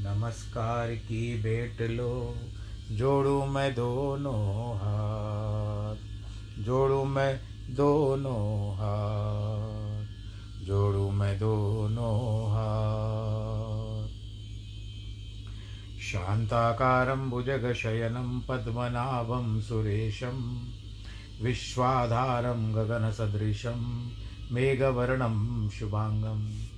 नमस्कार की भेंट लो, जोड़ू मैं दोनों हाथ, जोड़ू मैं दोनों हाथ, जोड़ू मैं दोनों हाथ। शान्ताकारं भुजगशयनं पद्मनाभं सुरेशं, विश्वाधारं गगनसदृशं मेघवर्णं शुभाङ्गम्।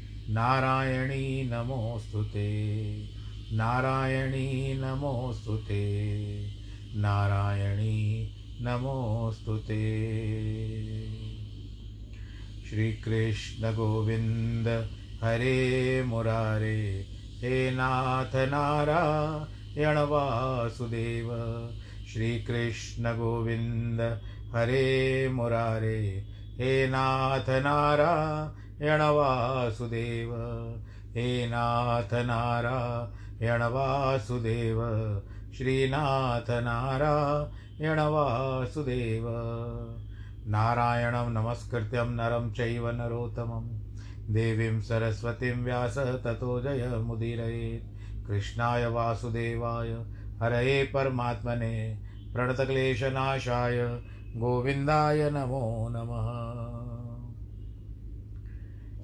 नारायणी नमोऽस्तु नारायणी नमोऽस्तु ते। नारायणी नमोऽस्तु ते। श्रीकृष्णगोविन्द हरे मुरारे, हे नाथ नारायण वासुदेव। श्रीकृष्णगोविन्द हरे मुरारे, हे नाथ नारायण वासुदेव हे नाथ नारायण वासुदेव श्रीनाथ नारायण वासुदेव नारायणं नमस्कृत्यं नरं चैव नरोत्तमं। देवीं सरस्वतीं व्यास ततो जयमुदीरयेत् कृष्णाय वासुदेवाय। हरये परमात्मने। प्रणतक्लेशनाशाय। गोविन्दाय नमो नमः।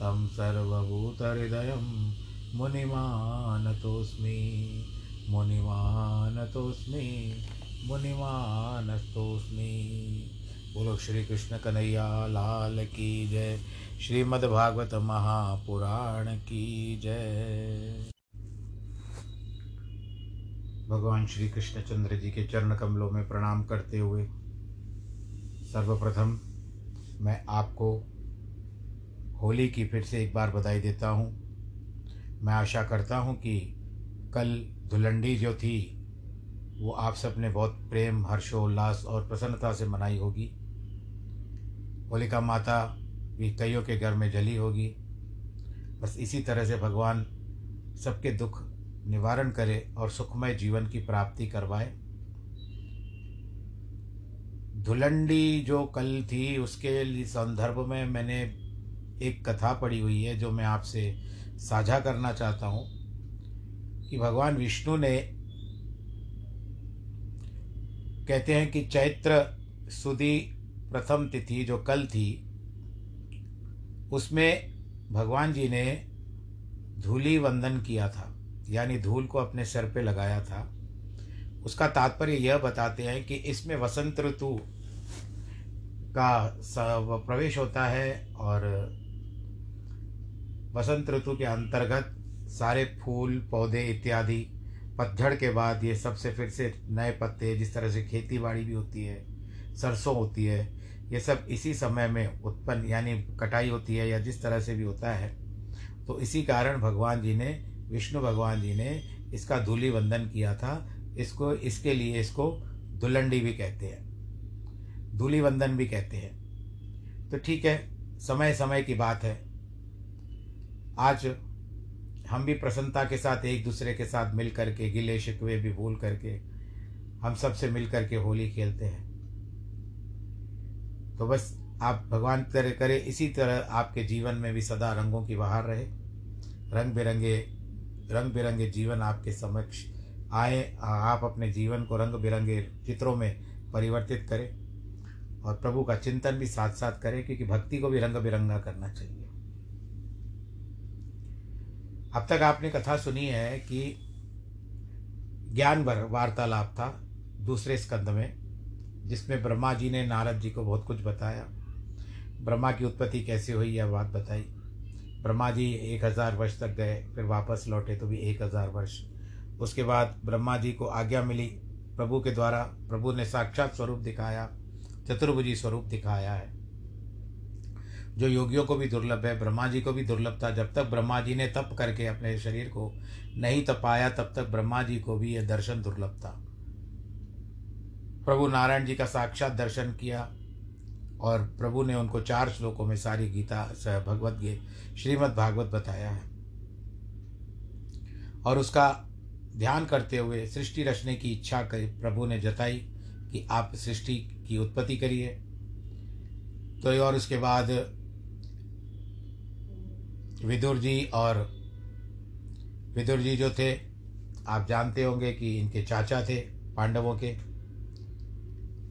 तं सर्वभूतहृदयं मुनिमानतोऽस्मि मुनिमानतोऽस्मि मुनिमानस्तोऽस्मि बोलो श्री कृष्ण कन्हैया लाल की जय श्रीमद्भागवत महापुराण की जय। भगवान श्री कृष्णचंद्र जी के चरण कमलों में प्रणाम करते हुए सर्वप्रथम मैं आपको होली की फिर से एक बार बधाई देता हूँ। मैं आशा करता हूँ कि कल धुलंडी जो थी, वो आप सबने बहुत प्रेम, हर्षोल्लास और प्रसन्नता से मनाई होगी। होलिका माता भी कईयों के घर में जली होगी। बस इसी तरह से भगवान सबके दुख निवारण करे और सुखमय जीवन की प्राप्ति करवाए। धुलंडी जो कल थी, उसके संदर्भ में मैंने एक कथा पढ़ी हुई है जो मैं आपसे साझा करना चाहता हूँ कि भगवान विष्णु ने कहते हैं कि चैत्र सुदी प्रथम तिथि जो कल थी, उसमें भगवान जी ने धूली वंदन किया था, यानी धूल को अपने सर पे लगाया था। उसका तात्पर्य यह बताते हैं कि इसमें वसंत ऋतु का प्रवेश होता है और वसंत ऋतु के अंतर्गत सारे फूल, पौधे इत्यादि, पतझड़ के बाद ये सबसे फिर से नए पत्ते, जिस तरह से खेती बाड़ी भी होती है, सरसों होती है, ये सब इसी समय में उत्पन्न, यानी कटाई होती है या जिस तरह से भी होता है। तो इसी कारण भगवान जी ने, विष्णु भगवान जी ने इसका धूलि वंदन किया था। इसको, इसके लिए इसको दुलंडी भी कहते हैं। धूलि वंदन भी कहते हैं। तो ठीक है समय समय की बात है। आज हम भी प्रसन्नता के साथ, एक दूसरे के साथ मिल करके, गिले शिकवे भी भूल करके, हम सबसे मिल करके होली खेलते हैं। तो बस आप भगवान करे करे, इसी तरह आपके जीवन में भी सदा रंगों की बहार रहे। रंग बिरंगे रंग बिरंगे जीवन आपके समक्ष आए, आप अपने जीवन को रंग बिरंगे चित्रों में परिवर्तित करें और प्रभु का चिंतन भी साथ साथ करें, क्योंकि भक्ति को भी रंग बिरंगा करना चाहिए। अब तक आपने कथा सुनी है कि ज्ञान वार्तालाप था दूसरे स्कंद में, जिसमें ब्रह्मा जी ने नारद जी को बहुत कुछ बताया। ब्रह्मा की उत्पत्ति कैसे हुई, यह बात बताई। ब्रह्मा जी एक हज़ार वर्ष तक गए, फिर वापस लौटे तो भी एक हज़ार वर्ष। उसके बाद ब्रह्मा जी को आज्ञा मिली, प्रभु के द्वारा प्रभु ने साक्षात स्वरूप दिखाया, चतुर्भुजी स्वरूप दिखाया है। जो योगियों को भी दुर्लभ है, ब्रह्मा जी को भी दुर्लभ था। जब तक ब्रह्मा जी ने तप करके अपने शरीर को नहीं तपाया, तब तक ब्रह्मा जी को भी यह दर्शन दुर्लभ था। प्रभु नारायण जी का साक्षात दर्शन किया और प्रभु ने उनको चार श्लोकों में सारी गीता भगवत गे श्रीमद् भागवत बताया है। और उसका ध्यान करते हुए सृष्टि रचने की इच्छा प्रभु ने जताई कि आप सृष्टि की उत्पत्ति करिए। तो और उसके बाद विदुर जी और विदुर जी जो थे, आप जानते होंगे कि इनके चाचा थे, पांडवों के।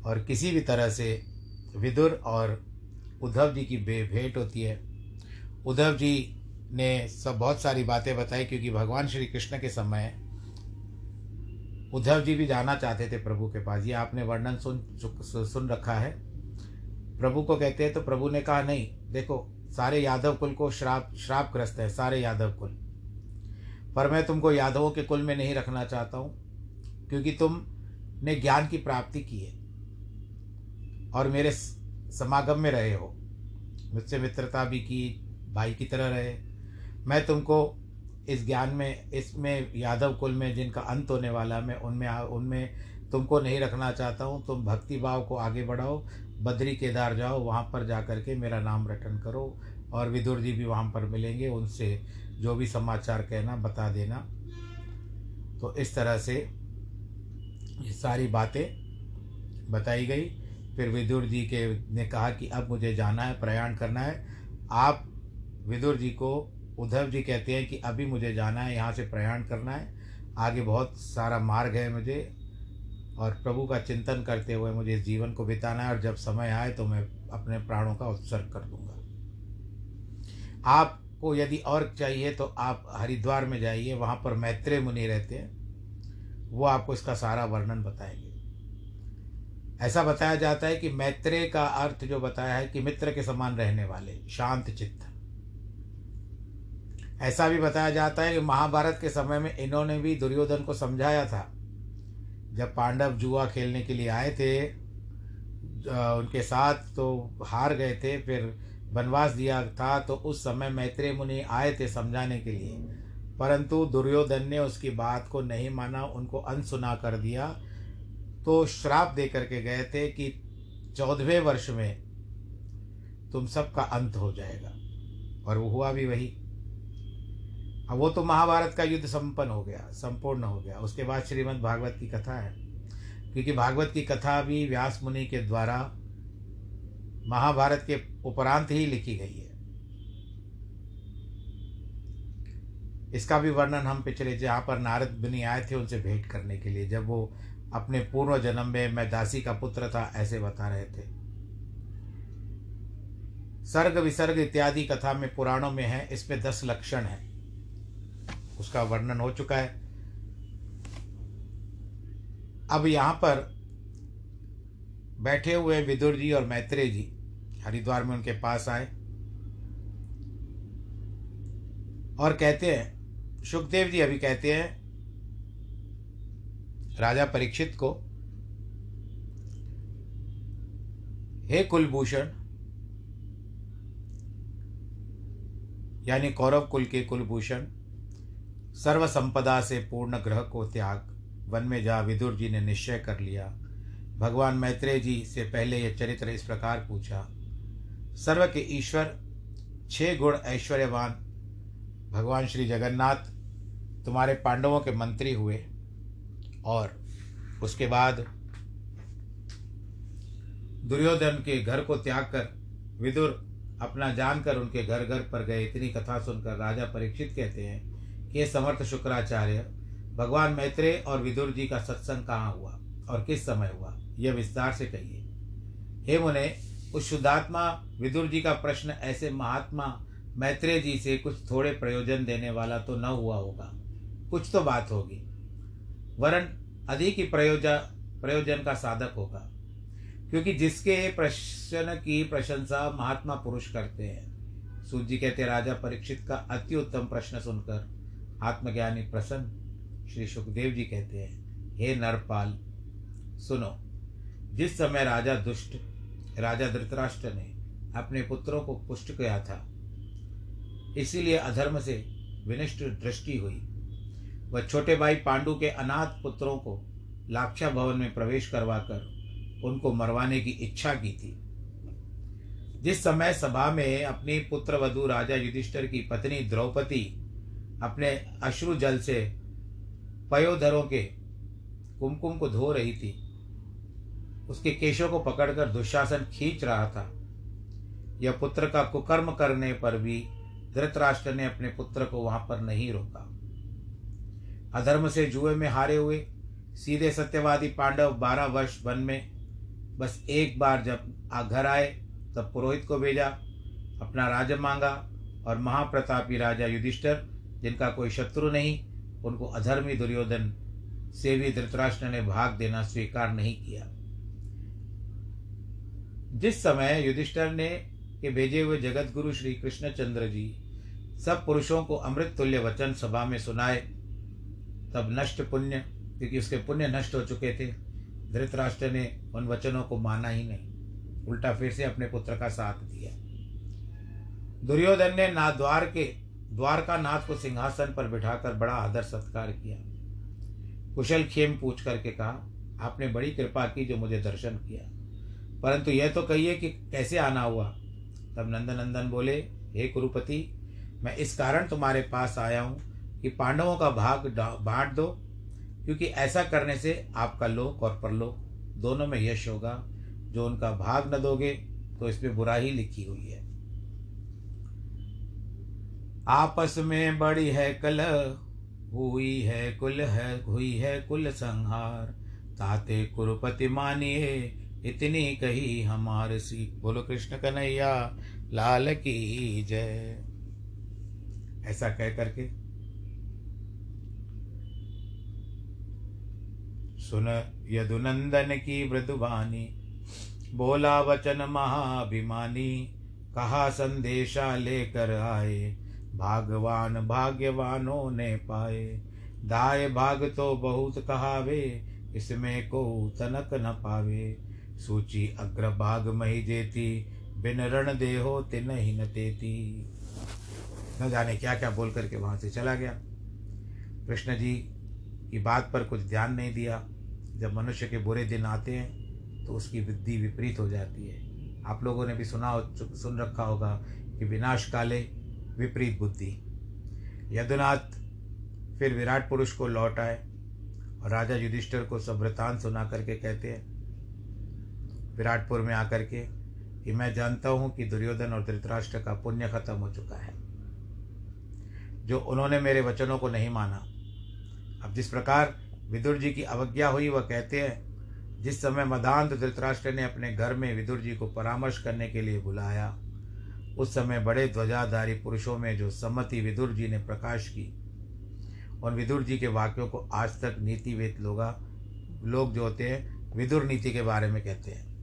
और किसी भी तरह से विदुर और उद्धव जी की भेंट होती है। उद्धव जी ने सब बहुत सारी बातें बताई, क्योंकि भगवान श्री कृष्ण के समय उद्धव जी भी जाना चाहते थे प्रभु के पास। ये आपने वर्णन सुन सुन रखा है। प्रभु को कहते हैं तो प्रभु ने कहा, नहीं, देखो सारे यादव कुल को श्राप, श्रापग्रस्त है, सारे यादव कुल। पर मैं तुमको यादवों के कुल में नहीं रखना चाहता हूँ, क्योंकि तुम ने ज्ञान की प्राप्ति की है और मेरे समागम में रहे हो। मुझसे मित्रता भी की, भाई की तरह रहे। मैं तुमको इस ज्ञान में, इसमें यादव कुल में जिनका अंत होने वाला मैं उनमें उनमें तुमको नहीं रखना चाहता हूँ। तुम भक्ति भाव को आगे बढ़ाओ बद्री केदार जाओ, वहाँ पर जा कर के मेरा नाम रटन करो और विदुर जी भी वहाँ पर मिलेंगे, उनसे जो भी समाचार कहना बता देना। तो इस तरह से ये सारी बातें बताई गई। फिर विदुर जी के ने कहा कि अब मुझे जाना है, प्रयाण करना है। आप विदुर जी को, उद्धव जी कहते हैं कि अभी मुझे जाना है, यहाँ से प्रयाण करना है। आगे बहुत सारा मार्ग है मुझे। और प्रभु का चिंतन करते हुए मुझे इस जीवन को बिताना है और जब समय आए तो मैं अपने प्राणों का उत्सर्ग कर दूँगा। आपको यदि और चाहिए तो आप हरिद्वार में जाइए, वहाँ पर मैत्रेय मुनि रहते हैं। वो आपको इसका सारा वर्णन बताएँगे। ऐसा बताया जाता है कि मैत्रेय का अर्थ जो बताया है कि मित्र के समान रहने वाले, शांत चित्त। ऐसा भी बताया जाता है कि महाभारत के समय में इन्होंने भी दुर्योधन को समझाया था जब पांडव जुआ खेलने के लिए आए थे उनके साथ तो हार गए थे, फिर वनवास दिया था तो उस समय मैत्रेय मुनि आए थे समझाने के लिए। परंतु दुर्योधन ने उसकी बात को नहीं माना, उनको अनसुना कर दिया। तो श्राप दे करके गए थे कि चौदहवें वर्ष में तुम सबका अंत हो जाएगा। और वो हुआ भी वही। वो तो महाभारत का युद्ध संपन्न हो गया, संपूर्ण हो गया। उसके बाद श्रीमद् भागवत की कथा है। क्योंकि भागवत की कथा भी व्यास मुनि के द्वारा महाभारत के उपरांत ही लिखी गई है। इसका भी वर्णन हम पिछले जहाँ पर नारद मुनि आए थे, उनसे भेंट करने के लिए, जब वो अपने पूर्व जन्म में मैं दासी का पुत्र था, ऐसे बता रहे थे। सर्ग विसर्ग इत्यादि कथा में पुराणों में है, इसमें दस लक्षण है। उसका वर्णन हो चुका है। अब यहाँ पर बैठे हुए विदुर जी और मैत्रेय जी हरिद्वार में उनके पास आए और कहते हैं, सुखदेव जी अभी कहते हैं, राजा परीक्षित को, हे कुलभूषण, यानी कौरव कुल के कुलभूषण सर्व संपदा से पूर्ण ग्रह को त्याग, वन में जा विदुर जी ने निश्चय कर लिया। भगवान मैत्रेय जी से पहले यह चरित्र इस प्रकार पूछा, सर्व के ईश्वर, छह गुण ऐश्वर्यवान, भगवान श्री जगन्नाथ, तुम्हारे पांडवों के मंत्री हुए और उसके बाद दुर्योधन के घर को त्याग कर विदुर अपना जानकर उनके घर घर पर गए। इतनी कथा सुनकर राजा परीक्षित कहते हैं ये समर्थ शुक्राचार्य, भगवान मैत्रेय और विदुर जी का सत्संग कहाँ हुआ और किस समय हुआ, यह विस्तार से कहिए। हे मुने, उस शुद्धात्मा विदुर जी का प्रश्न ऐसे महात्मा मैत्रेय जी से कुछ थोड़े प्रयोजन देने वाला तो न हुआ होगा। कुछ तो बात होगी। वरन अधिक ही प्रयोजन प्रयोजन का साधक होगा। क्योंकि जिसके प्रश्न की प्रशंसा महात्मा पुरुष करते हैं। सूर्य कहते, राजा परीक्षित का अति उत्तम प्रश्न सुनकर आत्मज्ञानी प्रसन्न, श्री सुखदेव जी कहते हैं, हे नरपाल, सुनो, जिस समय राजा दुष्ट, राजा धृतराष्ट्र ने अपने पुत्रों को पुष्ट किया था, इसीलिए अधर्म से विनिष्ट दृष्टि हुई। वह छोटे भाई पांडु के अनाथ पुत्रों को लाक्षा भवन में प्रवेश करवाकर उनको मरवाने की इच्छा की थी। जिस समय सभा में अपनी पुत्र वधु राजा युधिष्ठर की पत्नी द्रौपदी अपने अश्रु जल से पयोधरों के कुमकुम को धो रही थी। उसके केशों को पकड़कर दुशासन खींच रहा था। यह पुत्र का कुकर्म करने पर भी धृतराष्ट्र ने अपने पुत्र को वहाँ पर नहीं रोका। अधर्म से जुए में हारे हुए, सीधे सत्यवादी पांडव बारह वर्ष वन में बस एक बार जब आ घर आए, तब पुरोहित को भेजा, अपना राज मांगा और महाप्रतापी राजा युधिष्ठर जिनका कोई शत्रु नहीं, उनको अधर्मी दुर्योधन से भी धृतराष्ट्र ने भाग देना स्वीकार नहीं किया। जिस समय युधिष्ठर ने के भेजे हुए जगत गुरु श्री कृष्णचंद्र जी सब पुरुषों को अमृत तुल्य वचन सभा में सुनाए, तब नष्ट पुण्य, क्योंकि उसके पुण्य नष्ट हो चुके थे, धृतराष्ट्र ने उन वचनों को माना ही नहीं। उल्टा फिर से अपने पुत्र का साथ दिया। दुर्योधन ने ना द्वार के द्वारका नाथ को सिंहासन पर बिठाकर बड़ा आदर सत्कार किया। कुशल खेम पूछ करके कहा, आपने बड़ी कृपा की जो मुझे दर्शन किया। परंतु यह तो कहिए कि कैसे आना हुआ? तब नंदनंदन बोले, हे कुरुपति, मैं इस कारण तुम्हारे पास आया हूँ कि पांडवों का भाग बांट दो, क्योंकि ऐसा करने से आपका लोक और परलोक दोनों में यश होगा। जो उनका भाग न दोगे तो इसमें बुरा ही लिखी हुई है। आपस में बड़ी है कल, हुई है कुल है, हुई है कुल संहार। ताते कुरुपति मानिए, इतनी कही हमार सी। बोलो कृष्ण कन्हैया, लाल की जय। ऐसा कह करके। सुन यदुनंदन की मृदुबानी बोला वचन महाभिमानी, कहा संदेशा लेकर आए। भागवान भाग्यवानों ने पाए। दाय भाग तो बहुत कहावे, इसमें को तनक न पावे। सूची अग्र भाग मही देती, बिन रण देहो तिन ही न तेती। न जाने क्या क्या बोल करके वहाँ से चला गया। कृष्ण जी की बात पर कुछ ध्यान नहीं दिया। जब मनुष्य के बुरे दिन आते हैं तो उसकी बुद्धि विपरीत हो जाती है। आप लोगों ने भी सुना सुन रखा होगा कि विनाश काले विपरीत बुद्धि। यदुनाथ फिर विराट पुरुष को लौट आए और राजा युधिष्ठिर को सब सुना करके कहते हैं, विराटपुर में आकर के कि मैं जानता हूँ कि दुर्योधन और धृतराष्ट्र का पुण्य खत्म हो चुका है। जो उन्होंने मेरे वचनों को नहीं माना। अब जिस प्रकार विदुर जी की अवज्ञा हुई, वह कहते हैं, जिस समय मदांत धृतराष्ट्र ने अपने घर में विदुर जी को परामर्श करने के लिए बुलाया उस समय बड़े ध्वजाधारी पुरुषों में जो सम्मति विदुर जी ने प्रकाश की और विदुर जी के वाक्यों को आज तक नीतिवेद लोग लोग जो होते हैं, विदुर नीति के बारे में कहते हैं।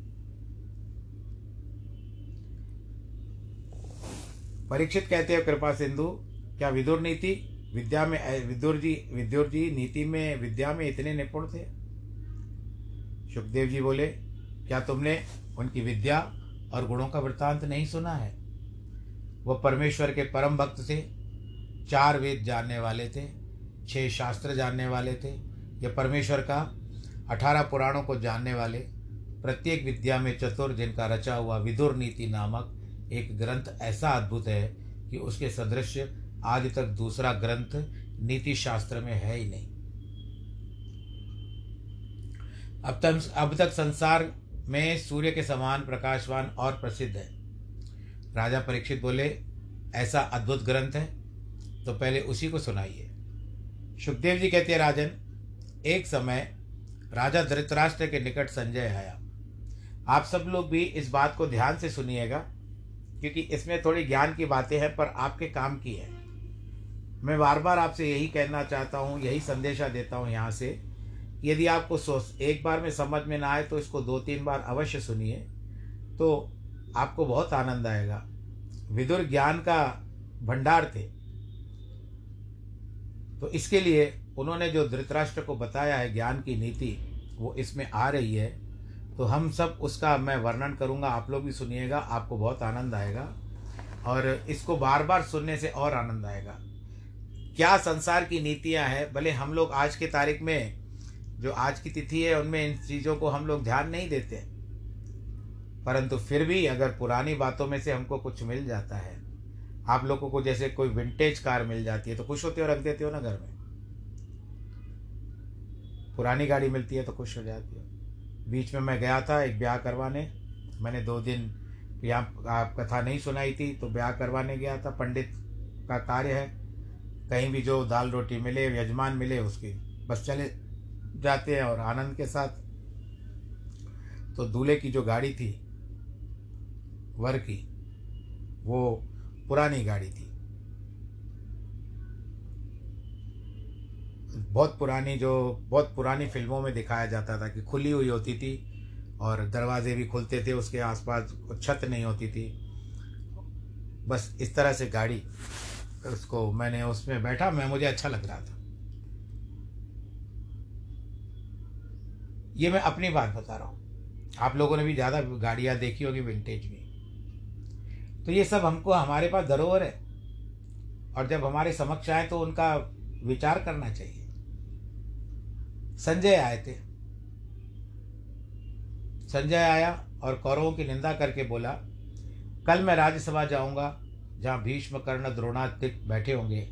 परीक्षित कहते हैं, कृपा सिंधु, क्या विदुर नीति? विद्या में विदुर जी विदुर जी, नीति में, विद्या में इतने निपुण थे? सुखदेव जी बोले, क्या तुमने उनकी विद्या और गुणों का वृत्तांत नहीं सुना है? वह परमेश्वर के परम भक्त थे, चार वेद जानने वाले थे, छह शास्त्र जानने वाले थे यह परमेश्वर का अठारह पुराणों को जानने वाले, प्रत्येक विद्या में चतुर जिनका रचा हुआ विदुर नीति नामक एक ग्रंथ ऐसा अद्भुत है कि उसके सदृश आज तक दूसरा ग्रंथ नीति शास्त्र में है ही नहीं। अब तक अब तक संसार में सूर्य के समान प्रकाशवान और प्रसिद्ध है। राजा परीक्षित बोले, ऐसा अद्भुत ग्रंथ है तो पहले उसी को सुनाइए। सुखदेव जी कहते हैं, राजन, एक समय राजा धृतराष्ट्र के निकट संजय आया। आप सब लोग भी इस बात को ध्यान से सुनिएगा, क्योंकि इसमें थोड़ी ज्ञान की बातें हैं, पर आपके काम की है। मैं बार बार आपसे यही कहना चाहता हूँ, यही संदेशा देता हूँ यहाँ से, यदि आपको सोच, एक बार में समझ में ना आए तो इसको दो तीन बार अवश्य सुनिए। तो आपको बहुत आनंद आएगा। विदुर ज्ञान का भंडार थे। तो इसके लिए उन्होंने जो धृतराष्ट्र को बताया है ज्ञान की नीति, वो इसमें आ रही है। तो हम सब उसका मैं वर्णन करूँगा, आप लोग भी सुनिएगा, आपको बहुत आनंद आएगा। और इसको बार बार सुनने से और आनंद आएगा। क्या संसार की नीतियाँ हैं? भले हम लोग आज के तारीख में, जो आज की तिथि है, उनमें इन चीज़ों को हम लोग ध्यान नहीं देते। परंतु फिर भी अगर पुरानी बातों में से हमको कुछ मिल जाता है, आप लोगों को जैसे कोई विंटेज कार मिल जाती है तो खुश होते हो, रख देते हो ना घर में? पुरानी गाड़ी मिलती है तो खुश हो जाती हो। बीच में मैं गया था एक ब्याह करवाने, मैंने दो दिन यहाँ आप कथा नहीं सुनाई थी तो ब्याह करवाने गया था, पंडित का कार्य है, कहीं भी जो दाल रोटी मिले, यजमान मिले उसकी, बस चले जाते हैं और आनंद के साथ। तो दूल्हे की जो गाड़ी थी वर की, वो पुरानी गाड़ी थी। बहुत पुरानी जो, बहुत पुरानी फ़िल्मों में दिखाया जाता था कि खुली हुई होती थी और दरवाजे भी खुलते थे, उसके आसपास छत नहीं होती थी। बस इस तरह से गाड़ी, उसको मैंने उसमें बैठा, मैं, मुझे अच्छा लग रहा था। ये मैं अपनी बात बता रहा हूँ। आप लोगों ने भी ज़्यादा गाड़ियाँ देखी होगी विंटेज में। तो ये सब हमको, हमारे पास धरोहर है। और जब हमारे समक्ष आए तो उनका विचार करना चाहिए। संजय आए थे। संजय आया और कौरवों की निंदा करके बोला, कल मैं राज्यसभा जाऊँगा, जहाँ भीष्म कर्ण द्रोणादित्य बैठे होंगे।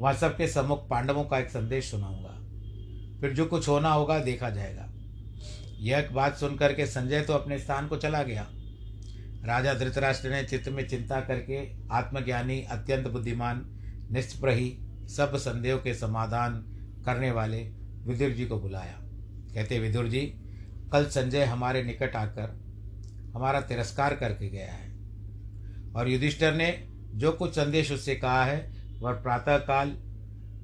वहाँ सबके सम्मुख पांडवों का एक संदेश सुनाऊँगा। फिर जो कुछ होना होगा देखा जाएगा। यह बात सुनकर के संजय तो अपने स्थान को चला गया। राजा धृतराष्ट्र ने चित्त में चिंता करके आत्मज्ञानी, अत्यंत बुद्धिमान, निष्प्रही, सब संदेह के समाधान करने वाले विदुर जी को बुलाया। कहते, विदुर जी, कल संजय हमारे निकट आकर हमारा तिरस्कार करके गया है और युधिष्ठर ने जो कुछ संदेश उससे कहा है, वह प्रातःकाल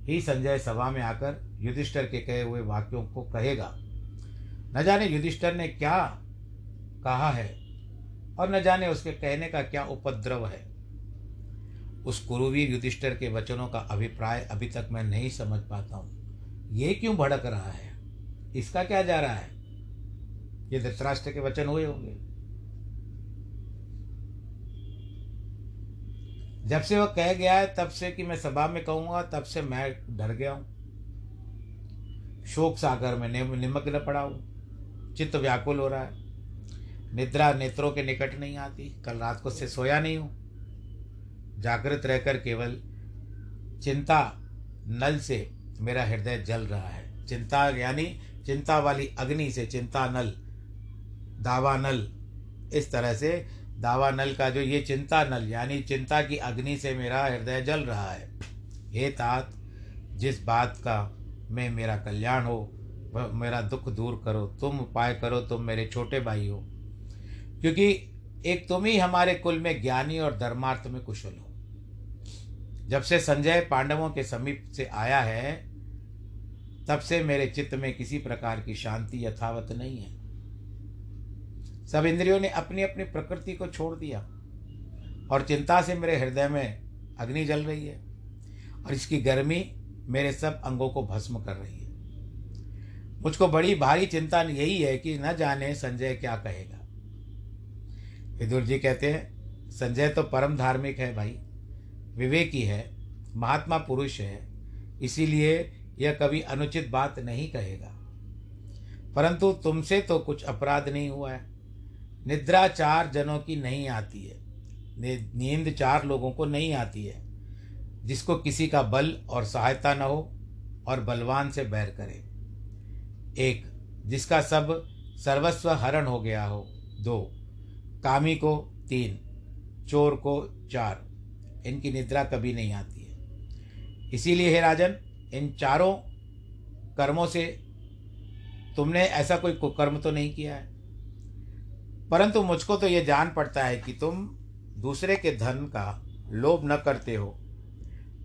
ही संजय सभा में आकर युधिष्ठर के कहे हुए वाक्यों को कहेगा। न जाने युधिष्ठर ने क्या कहा है और न जाने उसके कहने का क्या उपद्रव है। उस कुरुवीर युधिष्ठर के वचनों का अभिप्राय अभी तक मैं नहीं समझ पाता हूँ। ये क्यों भड़क रहा है? इसका क्या जा रहा है? ये धृतराष्ट्र के वचन हुए होंगे। जब से वह कह गया है, तब से कि मैं सभा में कहूँगा, तब से मैं डर गया हूँ। शोक सागर में निमग्न पड़ा हूँ। चित्त व्याकुल हो रहा है। निद्रा नेत्रों के निकट नहीं आती। कल रात को से सोया नहीं हूँ। जागृत रहकर केवल चिंता नल से मेरा हृदय जल रहा है। चिंता यानी चिंता वाली अग्नि से चिंता नल, दावा नल। इस तरह से दावा नल का जो ये चिंता नल यानी चिंता की अग्नि से मेरा हृदय जल रहा है। हे तात, जिस बात का में मेरा कल्याण हो मेरा दुख दूर करो, तुम उपाय करो, तुम मेरे छोटे भाई हो। क्योंकि एक तुम ही हमारे कुल में ज्ञानी और धर्मार्थ में कुशल हो। जब से संजय पांडवों के समीप से आया है, तब से मेरे चित्त में किसी प्रकार की शांति यथावत नहीं है। सब इंद्रियों ने अपनी अपनी प्रकृति को छोड़ दिया और चिंता से मेरे हृदय में अग्नि जल रही है और इसकी गर्मी मेरे सब अंगों को भस्म कर रही है। मुझको बड़ी भारी चिंता यही है कि न जाने संजय क्या कहेगा। विदुर जी कहते हैं, संजय तो परम धार्मिक है भाई, विवेकी है, महात्मा पुरुष है, इसीलिए यह कभी अनुचित बात नहीं कहेगा। परंतु तुमसे तो कुछ अपराध नहीं हुआ है। निद्रा चार जनों की नहीं आती है। नींद चार लोगों को नहीं आती है, जिसको किसी का बल और सहायता न हो और बलवान से बैर करे। एक, जिसका सब सर्वस्व हरण हो गया हो। दो कामी को तीन, चोर को चार। इनकी निद्रा कभी नहीं आती है। इसीलिए हे राजन, इन चारों कर्मों से तुमने ऐसा कोई कुकर्म तो नहीं किया है। परंतु मुझको तो ये जान पड़ता है कि तुम दूसरे के धन का लोभ न करते हो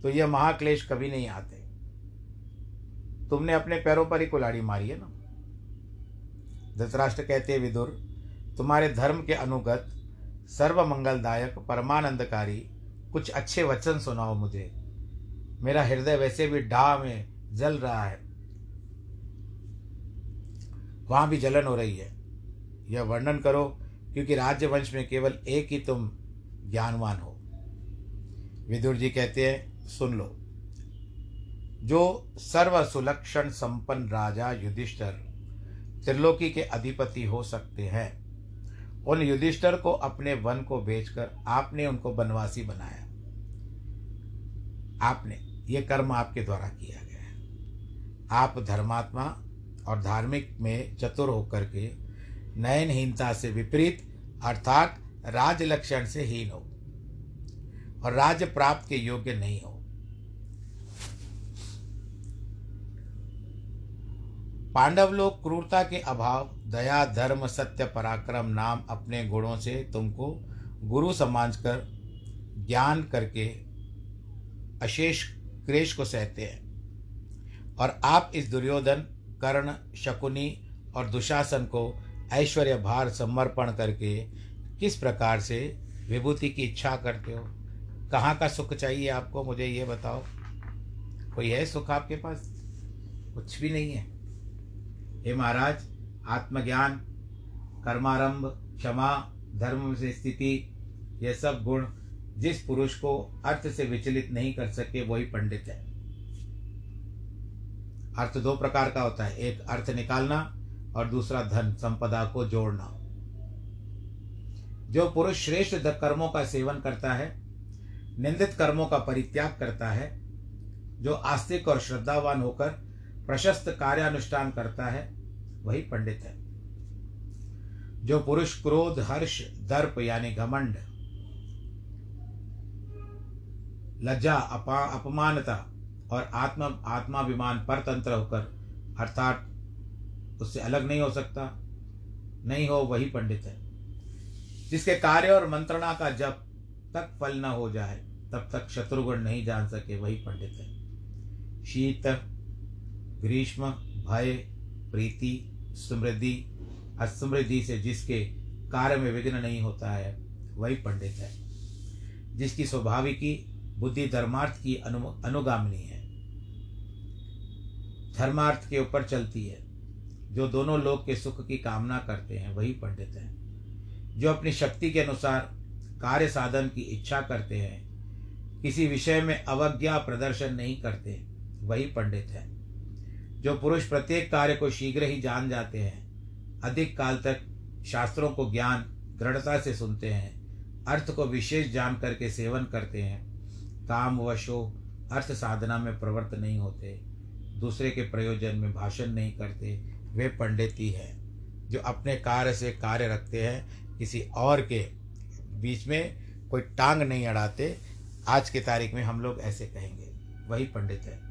तो यह महाक्लेश कभी नहीं आते। तुमने अपने पैरों पर ही कुलाड़ी मारी है ना? धृतराष्ट्र कहते विदुर तुम्हारे धर्म के अनुगत सर्व मंगलदायक परमानंदकारी, कुछ अच्छे वचन सुनाओ मुझे। मेरा हृदय वैसे भी डा में जल रहा है। वहाँ भी जलन हो रही है। यह वर्णन करो, क्योंकि राज्य वंश में केवल एक ही तुम ज्ञानवान हो। विदुर जी कहते हैं, सुन लो। जो सर्व सुलक्षण संपन्न राजा युधिष्ठर त्रिलोकी के अधिपति हो सकते हैं उन युधिष्ठर को अपने वन को बेचकर आपने उनको बनवासी बनाया। आपने ये कर्म आपके द्वारा किया गया है। आप धर्मात्मा और धार्मिक में चतुर होकर के नयनहीनता से विपरीत, अर्थात राज लक्षण से हीन हो और राज्य प्राप्त के योग्य नहीं हो। पांडव लोग क्रूरता के अभाव दया, धर्म, सत्य, पराक्रम, नाम अपने गुणों से तुमको गुरु समाज कर ज्ञान करके अशेष क्रेश को सहते हैं। और आप इस दुर्योधन, कर्ण, शकुनी और दुशासन को ऐश्वर्य, भार, समर्पण करके किस प्रकार से विभूति की इच्छा करते हो? कहाँ का सुख चाहिए आपको? मुझे ये बताओ। कोई है सुख आपके पास? कुछ भी नहीं है। हे महाराज आत्मज्ञान, कर्मारंभ, क्षमा, धर्म से स्थिति, ये सब गुण जिस पुरुष को अर्थ से विचलित नहीं कर सके, वही पंडित है। अर्थ दो प्रकार का होता है, एक अर्थ निकालना और दूसरा धन, संपदा को जोड़ना। जो पुरुष श्रेष्ठ कर्मों का सेवन करता है, निंदित कर्मों का परित्याग करता है, जो आस्तिक और श्रद्धावान होकर प्रशस्त कार्यानुष्ठान करता है वही पंडित है। जो पुरुष क्रोध, हर्ष, दर्प यानी घमंड, लज्जा, अपा, अपमानता और आत्मा, आत्माभिमान परतंत्र होकर, अर्थात उससे अलग नहीं हो सकता, नहीं हो वही पंडित है। जिसके कार्य और मंत्रणा का जब तक फल न हो जाए, तब तक शत्रुगुण नहीं जान सके वही पंडित है। शीत, ग्रीष्म, भय प्रीति, समृद्धि, असमृद्धि से जिसके कार्य में विघ्न नहीं होता है, वही पंडित है। जिसकी स्वाभाविकी, बुद्धि धर्मार्थ की अनु अनुगामिनी है। धर्मार्थ के ऊपर चलती है। जो दोनों लोग के सुख की कामना करते हैं, वही पंडित हैं। जो अपनी शक्ति के अनुसार कार्य साधन की इच्छा करते हैं, किसी विषय में अवज्ञा प्रदर्शन नहीं करते, वही पंडित है। जो पुरुष प्रत्येक कार्य को शीघ्र ही जान जाते हैं, अधिक काल तक शास्त्रों को ज्ञान, दृढ़ता से सुनते हैं, अर्थ को विशेष जान करके सेवन करते हैं, काम वशो अर्थ साधना में प्रवृत्त नहीं होते, दूसरे के प्रयोजन में भाषण नहीं करते, वे पंडित ही हैं, जो अपने कार्य से कार्य रखते हैं, किसी और के बीच में कोई टांग नहीं अड़ाते। आज की तारीख में हम लोग ऐसे कहेंगे, वही पंडित है।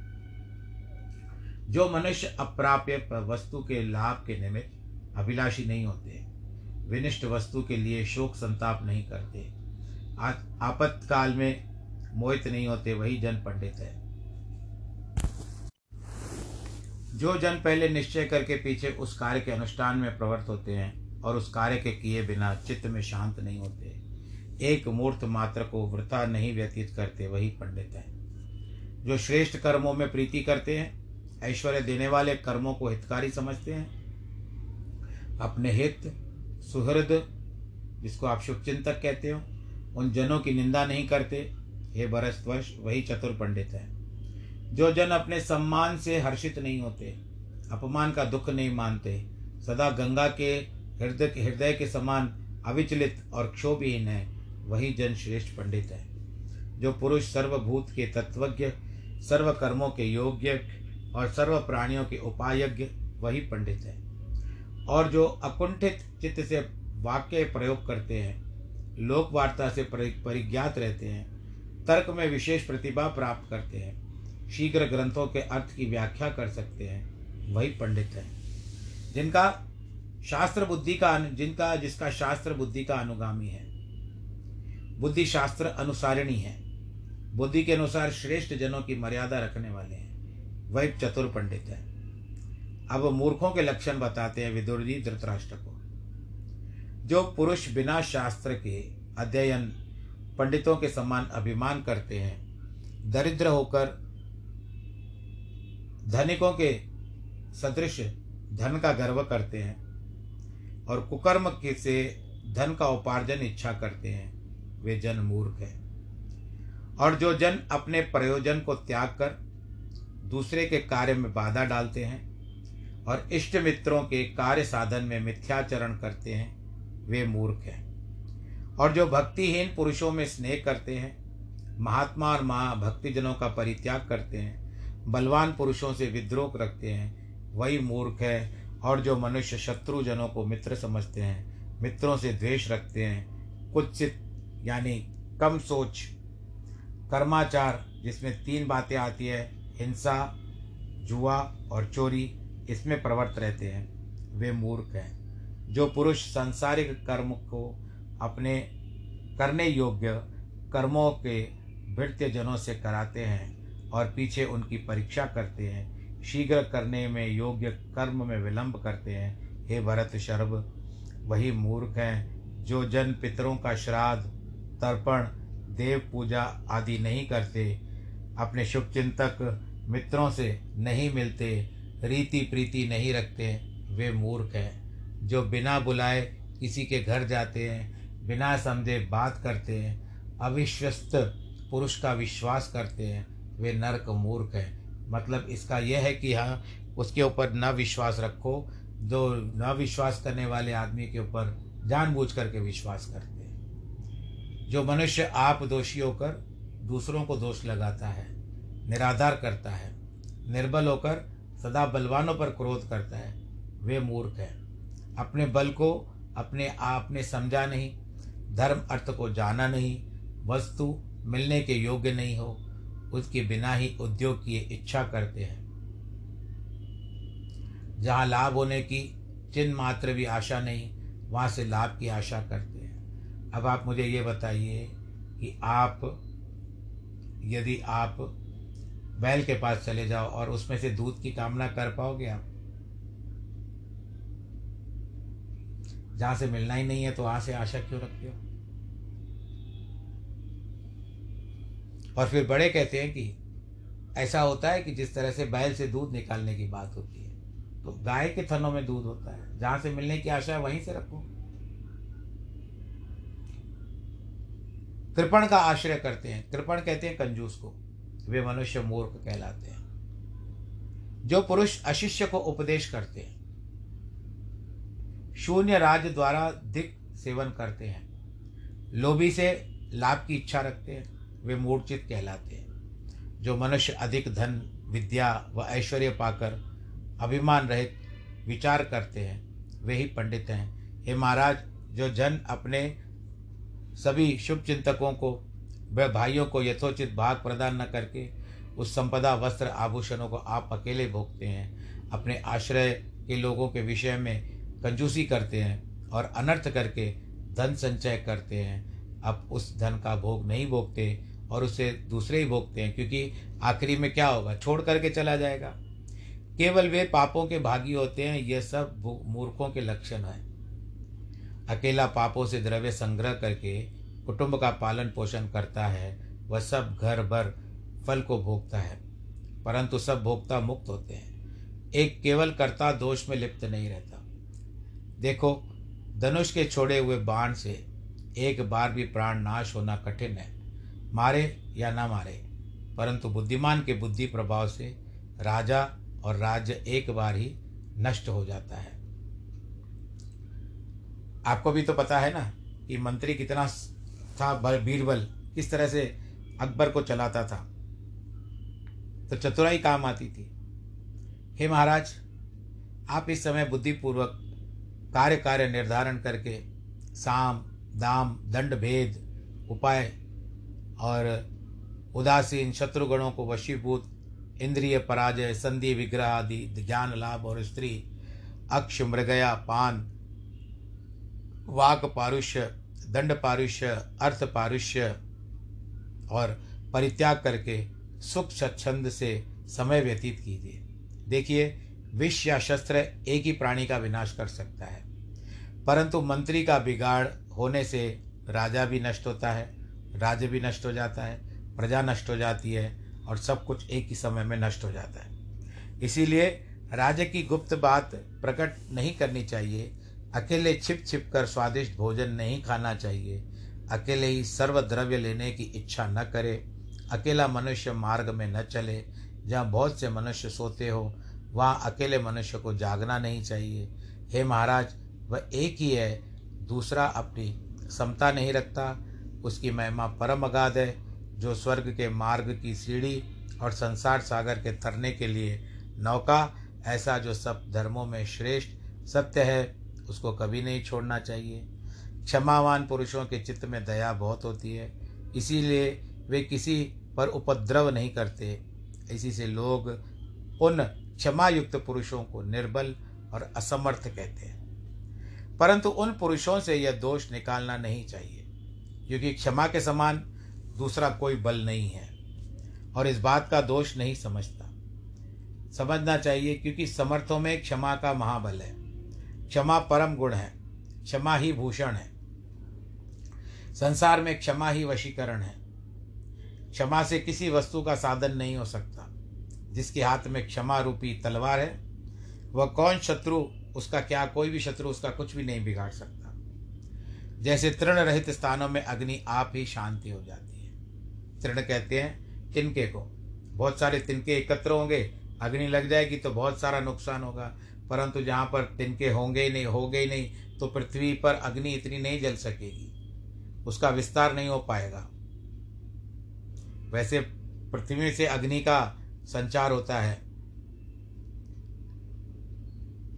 जो मनुष्य अप्राप्य वस्तु के लाभ के निमित्त अभिलाषी नहीं होते, विनिष्ट वस्तु के लिए शोक संताप नहीं करते आपातकाल में मोहित नहीं होते, वही जन पंडित है। जो जन पहले निश्चय करके पीछे उस कार्य के अनुष्ठान में प्रवृत्त होते हैं और उस कार्य के किए बिना चित्त में शांत नहीं होते, एक मूर्त मात्र को वृथा नहीं व्यतीत करते, वही पंडित है। जो श्रेष्ठ कर्मों में प्रीति करते हैं ऐश्वर्य देने वाले कर्मों को हितकारी समझते हैं। अपने हित, सुहृद, जिसको आप शुभ चिंतक कहते हो, उन जनों की निंदा नहीं करते। हे बरसवर्ष वही चतुर पंडित हैं। जो जन अपने सम्मान से हर्षित नहीं होते, अपमान का दुख नहीं मानते, सदा गंगा के हृदय हृदय के समान अविचलित और क्षोभहीन है, वही जन श्रेष्ठ पंडित है। जो पुरुष सर्वभूत के तत्वज्ञ सर्व कर्मों के योग्य और सर्व प्राणियों के उपायज्ञ वही पंडित है। और जो अकुंठित चित्त से वाक्य प्रयोग करते हैं लोक वार्ता से परिज्ञात रहते हैं, तर्क में विशेष प्रतिभा प्राप्त करते हैं, शीघ्र ग्रंथों के अर्थ की व्याख्या कर सकते हैं, वही पंडित हैं। जिनका शास्त्र बुद्धि का जिनका, जिसका शास्त्र बुद्धि का अनुगामी है। बुद्धि शास्त्र अनुसारिणी है। बुद्धि के अनुसार श्रेष्ठ जनों की मर्यादा रखने वाले हैं। वही चतुर पंडित है। अब मूर्खों के लक्षण बताते हैं विदुर जी धृतराष्ट्र को। जो पुरुष बिना शास्त्र के अध्ययन पंडितों के समान अभिमान करते हैं, दरिद्र होकर धनिकों के सदृश धन का गर्व करते हैं और कुकर्म के से धन का उपार्जन इच्छा करते हैं, वे जन मूर्ख हैं। और जो जन अपने प्रयोजन को त्याग कर दूसरे के कार्य में बाधा डालते हैं और इष्ट मित्रों के कार्य साधन में मिथ्याचरण करते हैं, वे मूर्ख हैं। और जो भक्तिहीन पुरुषों में स्नेह करते हैं, महात्मा और महा भक्तिजनों का परित्याग करते हैं, बलवान पुरुषों से विद्रोह रखते हैं, वही मूर्ख है। और जो मनुष्य शत्रुजनों को मित्र समझते हैं, मित्रों से द्वेष रखते हैं कुत्सित यानी कम सोच, कर्माचार, जिसमें तीन बातें आती है हिंसा, जुआ और चोरी इसमें प्रवृत्त रहते हैं। वे मूर्ख हैं, जो पुरुष सांसारिक कर्म को अपने करने योग्य कर्मों के भृत्य जनों से कराते हैं और पीछे उनकी परीक्षा करते हैं, शीघ्र करने में योग्य कर्म में विलंब करते हैं। हे भरत शर्भ वही मूर्ख हैं, जो जन पितरों का श्राद्ध, तर्पण, देव पूजा आदि नहीं करते, अपने शुभ चिंतक मित्रों से नहीं मिलते, रीति प्रीति नहीं रखते, वे मूर्ख हैं। जो बिना बुलाए किसी के घर जाते हैं, बिना समझे बात करते हैं, अविश्वस्त पुरुष का विश्वास करते हैं, वे नरक मूर्ख हैं। मतलब इसका यह है कि हाँ उसके ऊपर न विश्वास रखो, जो न विश्वास करने वाले आदमी के ऊपर जानबूझ करके विश्वास करते हैं। जो मनुष्य आप दोषी होकर दूसरों को दोष लगाता है। निराधार करता है। निर्बल होकर सदा बलवानों पर क्रोध करता है। वे मूर्ख है। अपने बल को अपने आप ने समझा नहीं। धर्म अर्थ को जाना नहीं। वस्तु मिलने के योग्य नहीं हो। उसके बिना ही उद्योग की इच्छा करते हैं। जहाँ लाभ होने की चिन्ह मात्र भी आशा नहीं, वहाँ से लाभ की आशा करते हैं। अब आप मुझे ये बताइए कि आप, यदि आप बैल के पास चले जाओ और उसमें से दूध की कामना कर पाओगे आप? जहाँ से मिलना ही नहीं है तो वहाँ से आशा क्यों रखते हो? और फिर बड़े कहते हैं कि ऐसा होता है कि जिस तरह से बैल से दूध निकालने की बात होती है तो गाय के थनों में दूध होता है। जहाँ से मिलने की आशा है, वहीं से रखो। कृपण का आश्रय करते हैं। कृपण कहते हैं कंजूस को वे मनुष्य मूर्ख कहलाते हैं। जो पुरुष अशिष्य को उपदेश करते हैं, शून्य राज्य द्वारा दिक सेवन करते हैं, लोभी से लाभ की इच्छा रखते हैं, वे मूर्चित कहलाते हैं। जो मनुष्य अधिक धन, विद्या व ऐश्वर्य पाकर अभिमान रहित विचार करते हैं, वे ही पंडित हैं। हे महाराज, जो जन अपने सभी शुभ चिंतकों को व भाइयों को यथोचित भाग प्रदान न करके उस संपदा, वस्त्र, आभूषणों को आप अकेले भोगते हैं, अपने आश्रय के लोगों के विषय में कंजूसी करते हैं और अनर्थ करके धन संचय करते हैं। अब उस धन का भोग नहीं भोगते और उसे दूसरे ही भोगते हैं, क्योंकि आखिरी में क्या होगा? छोड़ करके चला जाएगा। केवल वे पापों के भागी होते हैं यह सब मूर्खों के लक्षण हैं। अकेला पापों से द्रव्य संग्रह करके कुटुंब का पालन पोषण करता है, वह सब घर भर फल को भोगता है, परंतु सब भोगता मुक्त होते हैं। एक केवल कर्ता दोष में लिप्त नहीं रहता। देखो, धनुष के छोड़े हुए बाण से एक बार भी प्राण नाश होना कठिन है। मारे या ना मारे, परंतु बुद्धिमान के बुद्धि प्रभाव से राजा और राज्य एक बार ही नष्ट हो जाता है। आपको भी तो पता है ना कि मंत्री कितना था बीरबल किस तरह से अकबर को चलाता था। तो चतुराई काम आती थी। हे महाराज, आप इस समय बुद्धिपूर्वक कार्य कार्य निर्धारण करके साम, दाम, दंड, भेद, उपाय और उदासीन शत्रुगणों को वशीभूत, इंद्रिय पराजय, संधि विग्रह आदि, ज्ञान, लाभ और स्त्री, अक्ष, मृगया, पान, वाक, पारुष्य दंड पारुष्य, अर्थ पारुष्य और परित्याग करके सुख स्वच्छंद से समय व्यतीत कीजिए। देखिए, विष या शस्त्र एक ही प्राणी का विनाश कर सकता है। परंतु मंत्री का बिगाड़ होने से राजा भी नष्ट होता है, राज्य भी नष्ट हो जाता है, प्रजा नष्ट हो जाती है और सब कुछ एक ही समय में नष्ट हो जाता है। इसीलिए राज्य की गुप्त बात प्रकट नहीं करनी चाहिए। अकेले छिप छिप कर स्वादिष्ट भोजन नहीं खाना चाहिए। अकेले ही सर्व द्रव्य लेने की इच्छा न करे। अकेला मनुष्य मार्ग में न चले। जहाँ बहुत से मनुष्य सोते हो, वहाँ अकेले मनुष्य को जागना नहीं चाहिए। हे महाराज, वह एक ही है, दूसरा अपनी समता नहीं रखता। उसकी महिमा परम अगाध है, जो स्वर्ग के मार्ग की सीढ़ी और संसार सागर के तरने के लिए नौका, ऐसा जो सब धर्मों में श्रेष्ठ सत्य है उसको कभी नहीं छोड़ना चाहिए। क्षमावान पुरुषों के चित्त में दया बहुत होती है, इसीलिए वे किसी पर उपद्रव नहीं करते। इसी से लोग उन क्षमा युक्त पुरुषों को निर्बल और असमर्थ कहते हैं। परंतु उन पुरुषों से यह दोष निकालना नहीं चाहिए, क्योंकि क्षमा के समान दूसरा कोई बल नहीं है, और इस बात का दोष नहीं समझता। समझना चाहिए, क्योंकि समर्थों में क्षमा का महाबल है। क्षमा परम गुण है, क्षमा ही भूषण है। संसार में क्षमा ही वशीकरण है। क्षमा से किसी वस्तु का साधन नहीं हो सकता, जिसके हाथ में क्षमा रूपी तलवार है। वह कौन शत्रु, उसका क्या, कोई भी शत्रु उसका कुछ भी नहीं बिगाड़ सकता। जैसे तृण रहित स्थानों में अग्नि आप ही शांति हो जाती है। तृण कहते हैं, तिनके को, बहुत सारे तिनके एकत्र होंगे, अग्नि लग जाएगी तो बहुत सारा नुकसान होगा परंतु जहाँ पर तिनके होंगे ही नहीं, होंगे ही नहीं तो पृथ्वी पर अग्नि इतनी नहीं जल सकेगी। उसका विस्तार नहीं हो पाएगा। वैसे पृथ्वी से अग्नि का संचार होता है,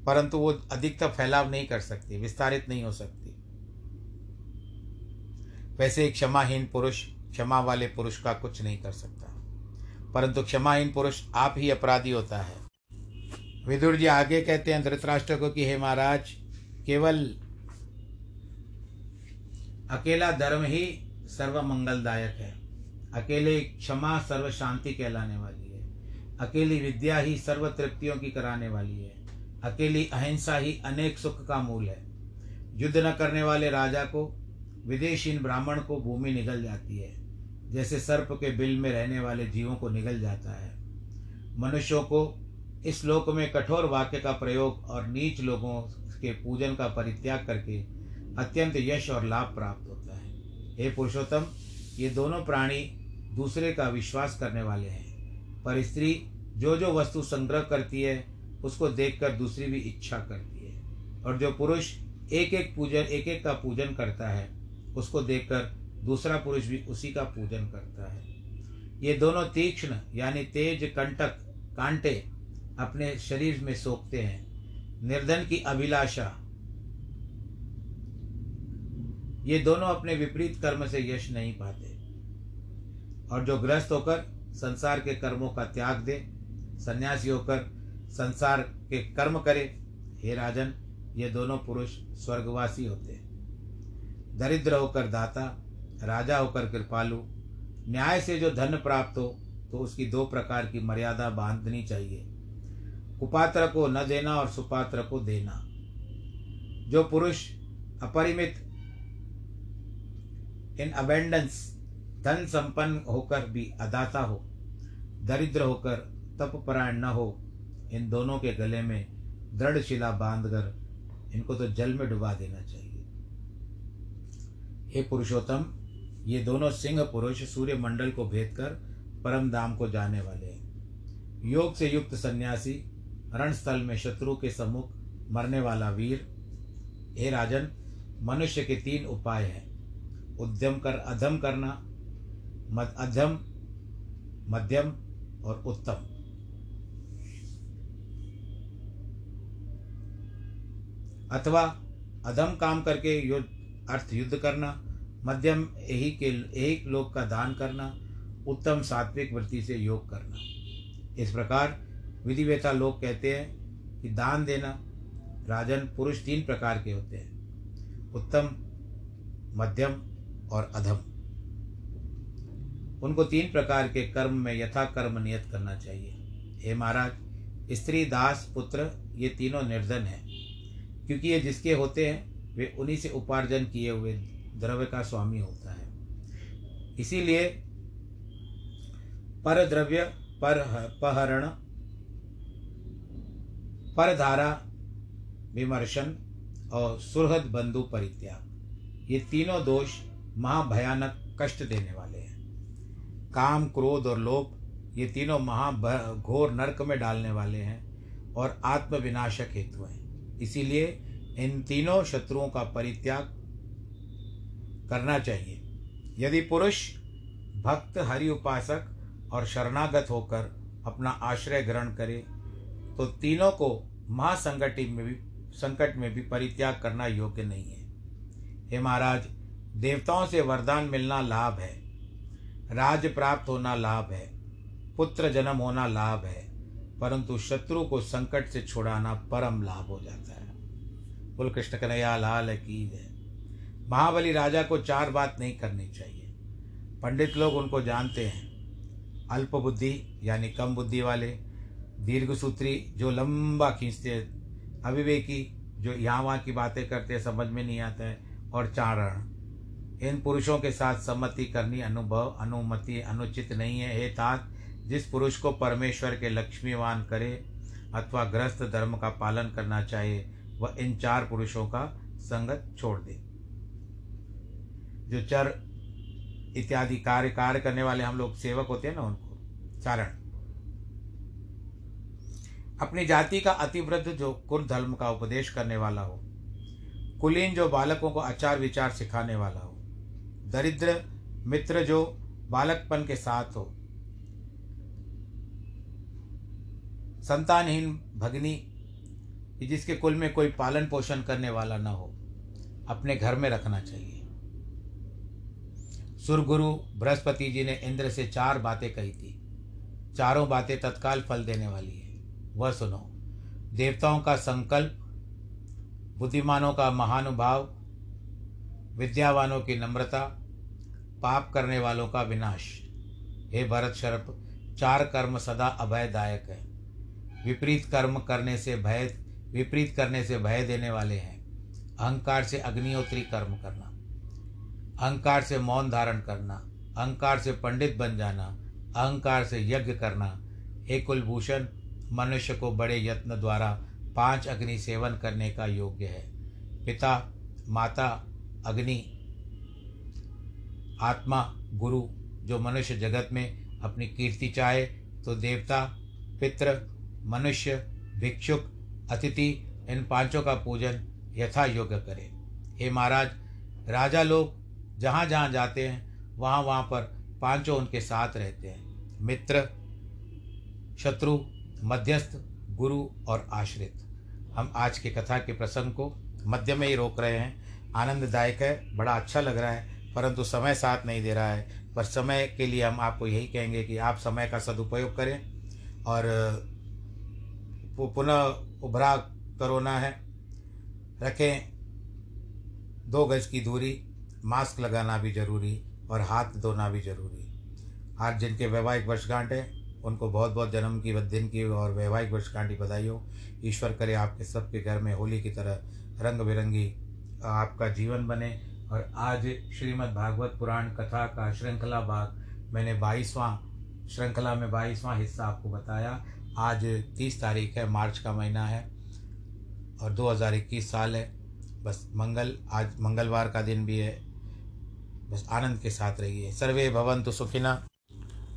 परंतु वो अधिकतर फैलाव नहीं कर सकती, विस्तारित नहीं हो सकती। वैसे एक क्षमाहीन पुरुष, क्षमा वाले पुरुष का कुछ नहीं कर सकता। परंतु क्षमाहीन पुरुष आप ही अपराधी होता है। विदुर जी आगे कहते हैं, धृतराष्ट्र को कि, हे महाराज, केवल अकेला धर्म ही सर्व मंगलदायक है। अकेले क्षमा सर्व शांति कहलाने वाली है। अकेली विद्या ही सर्व तृप्तियों की कराने वाली है। अकेली अहिंसा ही अनेक सुख का मूल है। युद्ध न करने वाले राजा को, विदेशीन ब्राह्मण को भूमि निगल जाती है। जैसे सर्प के बिल में रहने वाले जीवों को निगल जाता है। मनुष्यों को इस श्लोक में कठोर वाक्य का प्रयोग और नीच लोगों के पूजन का परित्याग करके अत्यंत यश और लाभ प्राप्त होता है। हे पुरुषोत्तम, ये दोनों प्राणी दूसरे का विश्वास करने वाले हैं। पर स्त्री जो जो वस्तु संग्रह करती है, उसको देखकर दूसरी भी इच्छा करती है। और जो पुरुष एक एक पूजन एक एक का पूजन करता है, उसको देखकर दूसरा पुरुष भी उसी का पूजन करता है। ये दोनों तीक्ष्ण, यानी तेज कंटक, कांटे अपने शरीर में सोखते हैं। निर्धन की अभिलाषा। ये दोनों अपने विपरीत कर्म से यश नहीं पाते। और जो ग्रस्त होकर संसार के कर्मों का त्याग दे, सन्यासी होकर संसार के कर्म करे, हे राजन, ये दोनों पुरुष स्वर्गवासी होते हैं। दरिद्र होकर दाता, राजा होकर कृपालु, न्याय से जो धन प्राप्त हो तो उसकी दो प्रकार की मर्यादा बांधनी चाहिए। कुपात्र को न देना और सुपात्र को देना। जो पुरुष अपरिमित इन अबेंडेंस धन संपन्न होकर भी अदाता हो, दरिद्र होकर तपपरायण न हो, इन दोनों के गले में दृढ़ शिला बांधकर इनको तो जल में डुबा देना चाहिए। हे पुरुषोत्तम, ये दोनों सिंह पुरुष सूर्य मंडल को भेद कर परम धाम को जाने वाले हैं। योग से युक्त सन्यासी रणस्थल में शत्रु के सम्मुख मरने वाला वीर, हे राजन, मनुष्य के तीन उपाय हैं। उद्यम कर, अधम करना मध अधम, मध्यम और उत्तम। अथवा अधम काम करके युद्ध अर्थ युद्ध करना, मध्यम यही के, एक लोक का दान करना, उत्तम सात्विक वृत्ति से योग करना। इस प्रकार विधिवेता लोग कहते हैं कि दान देना राजन पुरुष तीन प्रकार के होते हैं, उत्तम, मध्यम और अधम। उनको तीन प्रकार के कर्म में यथा कर्म नियत करना चाहिए। हे महाराज, स्त्री, दास, पुत्र, ये तीनों निर्धन हैं, क्योंकि ये जिसके होते हैं, वे उन्हीं से उपार्जन किए हुए द्रव्य का स्वामी होता है। इसीलिए पर द्रव्य, पर पहरण पर धारा विमर्शन और सुहृद बंधु परित्याग। ये तीनों दोष महाभयानक कष्ट देने वाले हैं। काम, क्रोध और लोभ ये तीनों महा घोर नरक में डालने वाले हैं और आत्म विनाशक हेतु हैं। इसीलिए इन तीनों शत्रुओं का परित्याग करना चाहिए। यदि पुरुष, भक्त, हरि उपासक और शरणागत होकर अपना आश्रय ग्रहण करे तो तीनों को महासंगठि में भी, संकट में भी परित्याग करना योग्य नहीं है। हे महाराज, देवताओं से वरदान मिलना लाभ है, राज प्राप्त होना लाभ है, पुत्र जन्म होना लाभ है, परंतु शत्रु को संकट से छुड़ाना परम लाभ हो जाता है। कुल कृष्ण कन्हैया, लाल की है। महाबली राजा को चार बात नहीं करनी चाहिए। पंडित लोग उनको जानते हैं। अल्प बुद्धि, यानी कम बुद्धि वाले दीर्घ सूत्री जो लंबा खींचते अविवेकी जो यहाँ वहाँ की बातें करते समझ में नहीं आता है, और चारण। इन पुरुषों के साथ सम्मति करनी अनुभव, अनुमति, अनुचित नहीं है। हे तात, जिस पुरुष को परमेश्वर के लक्ष्मीवान करे अथवा ग्रस्त धर्म का पालन करना चाहिए वह इन चार पुरुषों का संगत छोड़ दे। जो चर इत्यादि कार्य कार्य करने वाले हम लोग सेवक होते हैं ना उनको, चारण। अपनी जाति का अतिवृद्ध जो कुल धर्म का उपदेश करने वाला हो, कुलीन जो बालकों को आचार विचार सिखाने वाला हो, दरिद्र मित्र जो बालकपन के साथ हो, संतानहीन भगनी जिसके कुल में कोई पालन पोषण करने वाला न हो, अपने घर में रखना चाहिए। सुरगुरु बृहस्पति जी ने इंद्र से चार बातें कही थी। चारों बातें तत्काल फल देने वाली है। वह सुनो। देवताओं का संकल्प, बुद्धिमानों का महानुभाव, विद्यावानों की नम्रता, पाप करने वालों का विनाश। हे भरत शरप, चार कर्म सदा अभयदायक है। विपरीत कर्म करने से भय, विपरीत करने से भय देने वाले हैं। अहंकार से अग्निहोत्री कर्म करना, अहंकार से मौन धारण करना, अहंकार से पंडित बन जाना, अहंकार से यज्ञ करना हे कुलभूषण मनुष्य को बड़े यत्न द्वारा पाँच अग्नि सेवन करने का योग्य है। पिता, माता, अग्नि, आत्मा, गुरु, जो मनुष्य जगत में अपनी कीर्ति चाहे तो देवता, पितृ, मनुष्य, भिक्षुक, अतिथि, इन पाँचों का पूजन यथा योग्य करें। हे महाराज, राजा लोग जहाँ जहाँ जाते हैं, वहाँ वहाँ पर पाँचों उनके साथ रहते हैं। मित्र, शत्रु मध्यस्थ, गुरु और आश्रित। हम आज के कथा के प्रसंग को मध्य में ही रोक रहे हैं। आनंददायक है, बड़ा अच्छा लग रहा है, परंतु समय साथ नहीं दे रहा है। पर समय के लिए हम आपको यही कहेंगे कि आप समय का सदुपयोग करें और पुनः उभरा करोना है। रखें दो गज की दूरी, मास्क लगाना भी ज़रूरी और हाथ धोना भी ज़रूरी। आज जिनके वैवाहिक वर्षगांठ है उनको बहुत बहुत जन्म की दिन की और वैवाहिक वर्षगांठ की बधाई हो। ईश्वर करे आपके सबके घर में होली की तरह रंग बिरंगी आपका जीवन बने। और आज श्रीमद् भागवत पुराण कथा का श्रृंखला भाग मैंने बाईसवां, श्रृंखला में बाईसवां हिस्सा आपको बताया। आज तीस तारीख है, मार्च का महीना है और 2021 साल है। बस मंगल, आज मंगलवार का दिन भी है। बस आनंद के साथ रहिए। सर्वे भवन्तु सुखिना।